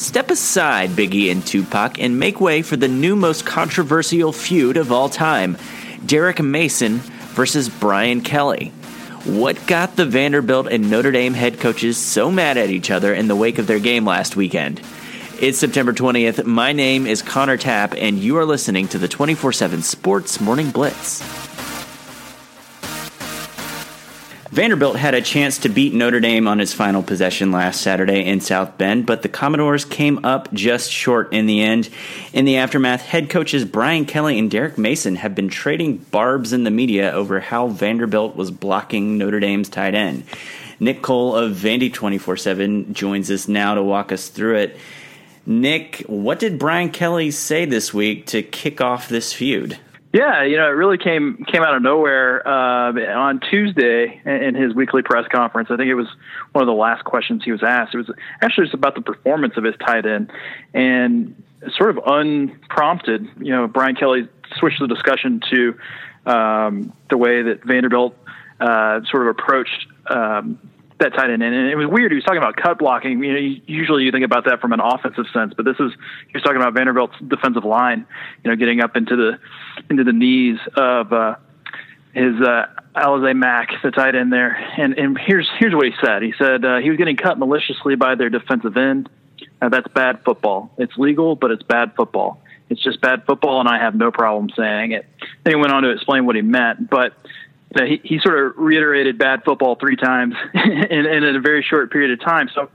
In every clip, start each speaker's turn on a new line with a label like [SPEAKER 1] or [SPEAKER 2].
[SPEAKER 1] Step aside, Biggie and Tupac, and make way for the new most controversial feud of all time Derek Mason versus Brian Kelly. What got the Vanderbilt and Notre Dame head coaches so mad at each other in the wake of their game last weekend? It's September 20th. My name is Connor Tapp, and you are listening to the 24 7 Sports Morning Blitz. Vanderbilt had a chance to beat Notre Dame on its final possession last Saturday in South Bend, but the Commodores came up just short in the end. In the aftermath, head coaches Brian Kelly and Derek Mason have been trading barbs in the media over how Vanderbilt was blocking Notre Dame's tight end. Nick Cole of Vandy 24 7 joins us now to walk us through it. Nick, what did Brian Kelly say this week to kick off this feud?
[SPEAKER 2] Yeah, you know, it really came came out of nowhere uh, on Tuesday in his weekly press conference. I think it was one of the last questions he was asked. It was actually just about the performance of his tight end, and sort of unprompted, you know, Brian Kelly switched the discussion to um, the way that Vanderbilt uh, sort of approached um, that tight end. And it was weird. He was talking about cut blocking. You know, usually you think about that from an offensive sense, but this is he was talking about Vanderbilt's defensive line. You know, getting up into the into the knees of uh, his uh, Alize Mack, the tight end there. And and here's here's what he said. He said uh, he was getting cut maliciously by their defensive end. Uh, that's bad football. It's legal, but it's bad football. It's just bad football, and I have no problem saying it. Then he went on to explain what he meant, but he, he sort of reiterated bad football three times in, in a very short period of time. So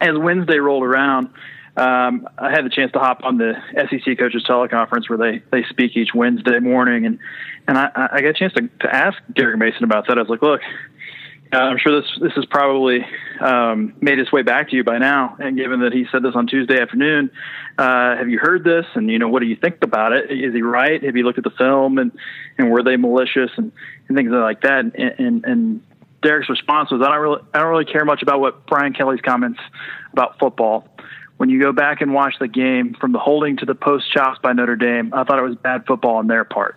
[SPEAKER 2] as Wednesday rolled around, um, I had the chance to hop on the SEC coaches teleconference where they, they speak each Wednesday morning. And, and I, I got a chance to, to ask Derek Mason about that. I was like, look, uh, I'm sure this this has probably um, made its way back to you by now. And given that he said this on Tuesday afternoon, uh, have you heard this? And you know, what do you think about it? Is he right? Have you looked at the film and and were they malicious and, and things like that? And, and, and Derek's response was, I don't really I don't really care much about what Brian Kelly's comments about football. When you go back and watch the game from the holding to the post chops by Notre Dame, I thought it was bad football on their part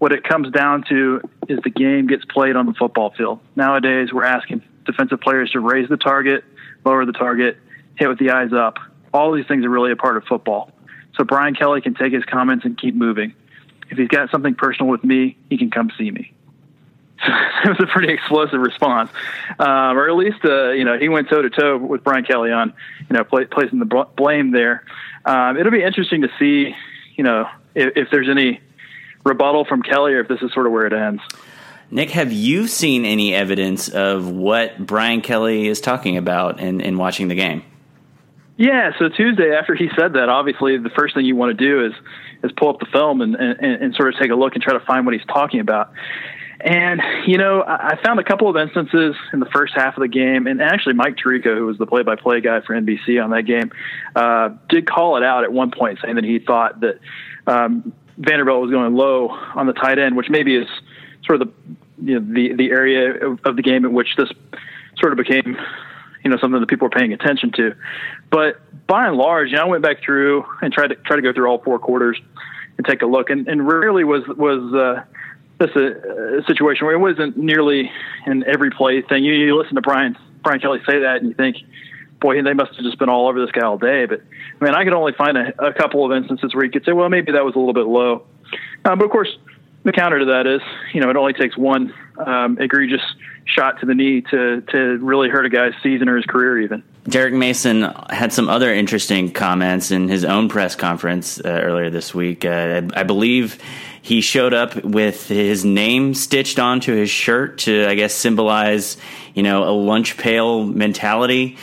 [SPEAKER 2] what it comes down to is the game gets played on the football field. Nowadays, we're asking defensive players to raise the target, lower the target, hit with the eyes up. All these things are really a part of football. So Brian Kelly can take his comments and keep moving. If he's got something personal with me, he can come see me. So it was a pretty explosive response, um, or at least uh, you know he went toe to toe with Brian Kelly on you know placing the bl- blame there. Um, it'll be interesting to see you know if, if there's any rebuttal from Kelly or if this is sort of where it ends.
[SPEAKER 1] Nick, have you seen any evidence of what Brian Kelly is talking about in, in watching the game?
[SPEAKER 2] Yeah, so Tuesday after he said that, obviously the first thing you want to do is is pull up the film and, and, and sort of take a look and try to find what he's talking about. And, you know, I found a couple of instances in the first half of the game, and actually Mike Tirico, who was the play by play guy for NBC on that game, uh, did call it out at one point, saying that he thought that um, Vanderbilt was going low on the tight end, which maybe is sort of the you know, the the area of, the game in which this sort of became you know something that people were paying attention to. But by and large, you know, I went back through and tried to try to go through all four quarters and take a look, and, and rarely was was uh, this a, a situation where it wasn't nearly an every play thing. You, you listen to Brian Brian Kelly say that, and you think boy, they must have just been all over this guy all day. But I mean, I could only find a, a couple of instances where you could say, well, maybe that was a little bit low. Uh, but of course, the counter to that is, you know, it only takes one um, egregious shot to the knee to to really hurt a guy's season or his career, even.
[SPEAKER 1] Derek Mason had some other interesting comments in his own press conference uh, earlier this week. Uh, I believe he showed up with his name stitched onto his shirt to, I guess, symbolize, you know, a lunch pail mentality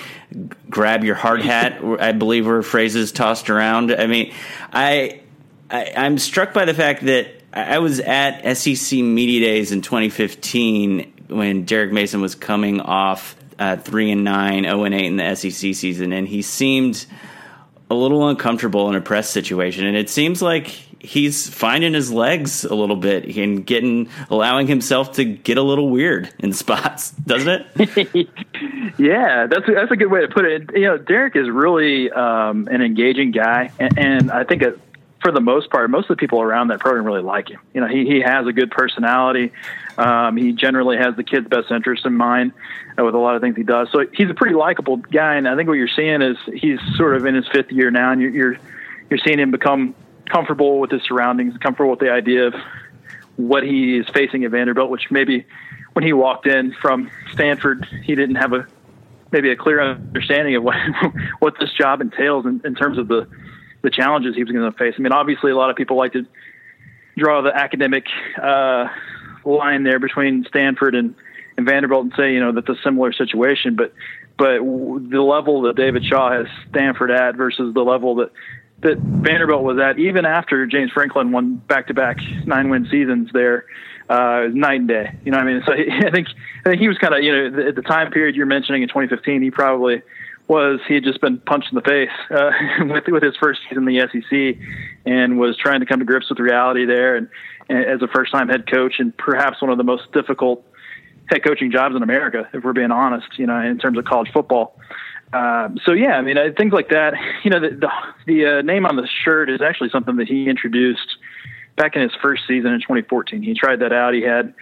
[SPEAKER 1] grab your hard hat. I believe were phrases tossed around. I mean, I, I am struck by the fact that I was at SEC Media Days in 2015 when Derek Mason was coming off uh, three and nine, zero oh and eight in the SEC season, and he seemed a little uncomfortable in a press situation. And it seems like he's finding his legs a little bit and getting allowing himself to get a little weird in spots, doesn't
[SPEAKER 2] it? yeah, that's a, that's a good way to put it. You know, Derek is really um, an engaging guy, and, and I think for the most part, most of the people around that program really like him. You know, he he has a good personality. Um, he generally has the kid's best interest in mind uh, with a lot of things he does. So he's a pretty likable guy, and I think what you're seeing is he's sort of in his fifth year now, and you're you're, you're seeing him become comfortable with his surroundings, comfortable with the idea of what he is facing at Vanderbilt, which maybe when he walked in from Stanford, he didn't have a maybe a clear understanding of what what this job entails in, in terms of the the challenges he was going to face. I mean, obviously, a lot of people like to draw the academic uh, line there between Stanford and, and Vanderbilt and say, you know, that's a similar situation. But but the level that David Shaw has Stanford at versus the level that that Vanderbilt was at, even after James Franklin won back-to-back nine-win seasons there, uh, night and day. You know, what I mean, so he, I think I think he was kind of, you know, at the time period you're mentioning in 2015, he probably was he had just been punched in the face uh, with with his first season in the SEC, and was trying to come to grips with reality there, and, and as a first time head coach, and perhaps one of the most difficult head coaching jobs in America, if we're being honest, you know, in terms of college football. Um, so yeah, I mean, uh, things like that. You know, the the, the uh, name on the shirt is actually something that he introduced back in his first season in 2014. He tried that out. He had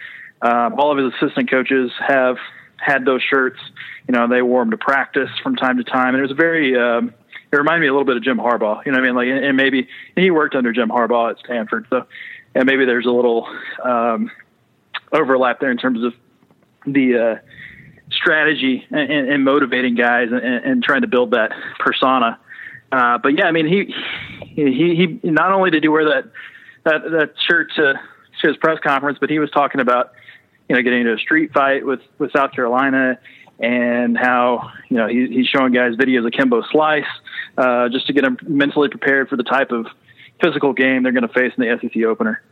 [SPEAKER 2] um, all of his assistant coaches have had those shirts. You know, they wore them to practice from time to time, and it was very. Um, it reminded me a little bit of Jim Harbaugh. You know, what I mean, like, and maybe and he worked under Jim Harbaugh at Stanford, so and maybe there's a little um, overlap there in terms of the uh, strategy and, and, motivating guys and, and, trying to build that persona. Uh, but yeah, I mean, he he he not only did he wear that that that shirt to, to his press conference, but he was talking about you know getting into a street fight with with South Carolina and how you know he, he's showing guys videos of Kimbo Slice uh, just to get them mentally prepared for the type of physical game they're going to face in the SEC opener.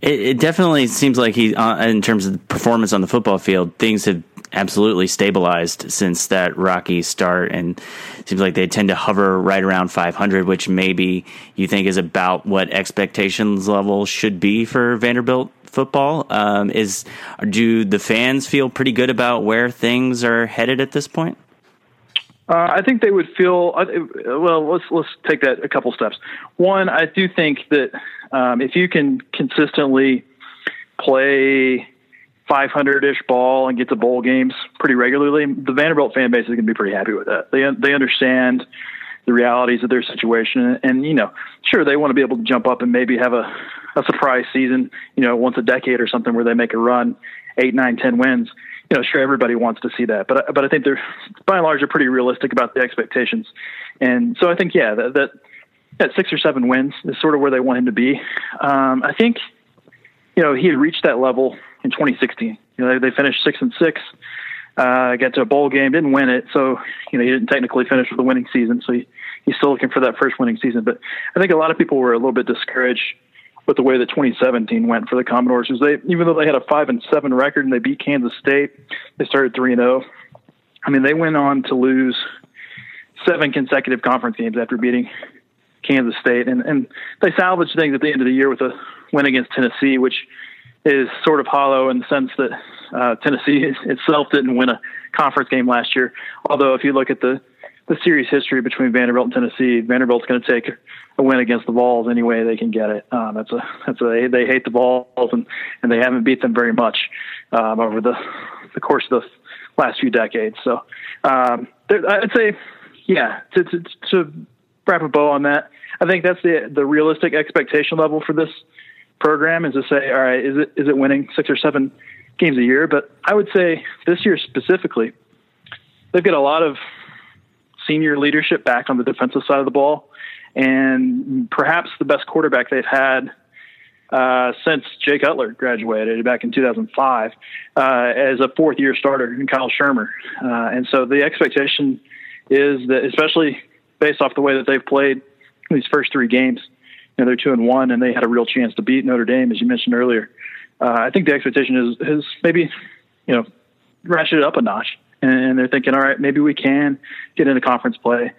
[SPEAKER 1] It, it definitely seems like he, uh, in terms of performance on the football field, things have absolutely stabilized since that rocky start, and seems like they tend to hover right around 500, which maybe you think is about what expectations level should be for Vanderbilt football. Um, is do the fans feel pretty good about where things are headed at this point?
[SPEAKER 2] Uh, I think they would feel uh, well. Let's let's take that a couple steps. One, I do think that um, if you can consistently play 500 ish ball and get to bowl games pretty regularly, the Vanderbilt fan base is going to be pretty happy with that. They they understand the realities of their situation, and you know, sure they want to be able to jump up and maybe have a a surprise season, you know, once a decade or something where they make a run, eight, nine, ten wins. You know, sure everybody wants to see that, but but I think they're by and large are pretty realistic about the expectations, and so I think yeah that that, six or seven wins is sort of where they want him to be. Um, I think you know he had reached that level in 2016. You know, they, they finished six and six, uh, got to a bowl game, didn't win it, so you know he didn't technically finish with a winning season. So he, he's still looking for that first winning season. But I think a lot of people were a little bit discouraged with the way that 2017 went for the Commodores, because they even though they had a five and seven record and they beat Kansas State, they started three and zero. Oh. I mean, they went on to lose seven consecutive conference games after beating Kansas State, and and they salvaged things at the end of the year with a win against Tennessee, which is sort of hollow in the sense that uh, Tennessee itself didn't win a conference game last year. Although, if you look at the the series history between Vanderbilt and Tennessee, Vanderbilt's going to take a win against the Vols any way they can get it. Um, that's a that's a they hate the Vols and and they haven't beat them very much um, over the the course of the last few decades. So um, I'd say, yeah, to, to to wrap a bow on that, I think that's the the realistic expectation level for this program is to say, all right, is it is it winning six or seven games a year? But I would say this year specifically, they've got a lot of senior leadership back on the defensive side of the ball, and perhaps the best quarterback they've had uh, since Jay Cutler graduated back in 2005 uh, as a fourth year starter in Kyle Shurmur. Uh, and so the expectation is that, especially based off the way that they've played these first three games, you know, they're two and one, and they had a real chance to beat Notre Dame, as you mentioned earlier. Uh, I think the expectation is maybe, you know, ratchet it up a notch, and they're thinking, all right, maybe we can get into conference play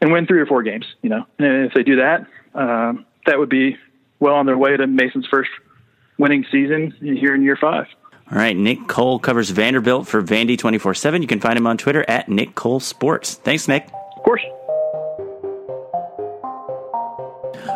[SPEAKER 2] and win three or four games. You know, and if they do that, um, that would be well on their way to Mason's first winning season here in year five.
[SPEAKER 1] All right, Nick Cole covers Vanderbilt for Vandy twenty four seven. You can find him on Twitter at Nick Cole Sports. Thanks, Nick.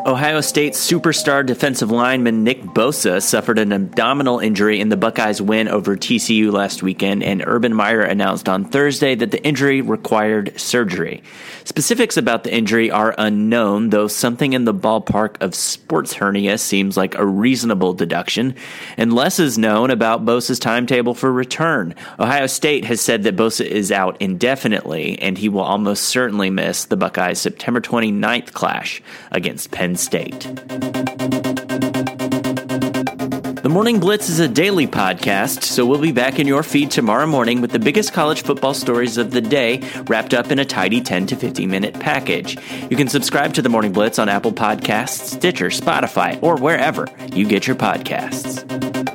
[SPEAKER 1] Ohio State superstar defensive lineman Nick Bosa suffered an abdominal injury in the Buckeyes' win over TCU last weekend, and Urban Meyer announced on Thursday that the injury required surgery. Specifics about the injury are unknown, though something in the ballpark of sports hernia seems like a reasonable deduction, and less is known about Bosa's timetable for return. Ohio State has said that Bosa is out indefinitely, and he will almost certainly miss the Buckeyes' September 29th clash against Penn State. The Morning Blitz is a daily podcast, so we'll be back in your feed tomorrow morning with the biggest college football stories of the day wrapped up in a tidy 10 to 15 minute package. You can subscribe to the Morning Blitz on Apple Podcasts, Stitcher, Spotify, or wherever you get your podcasts.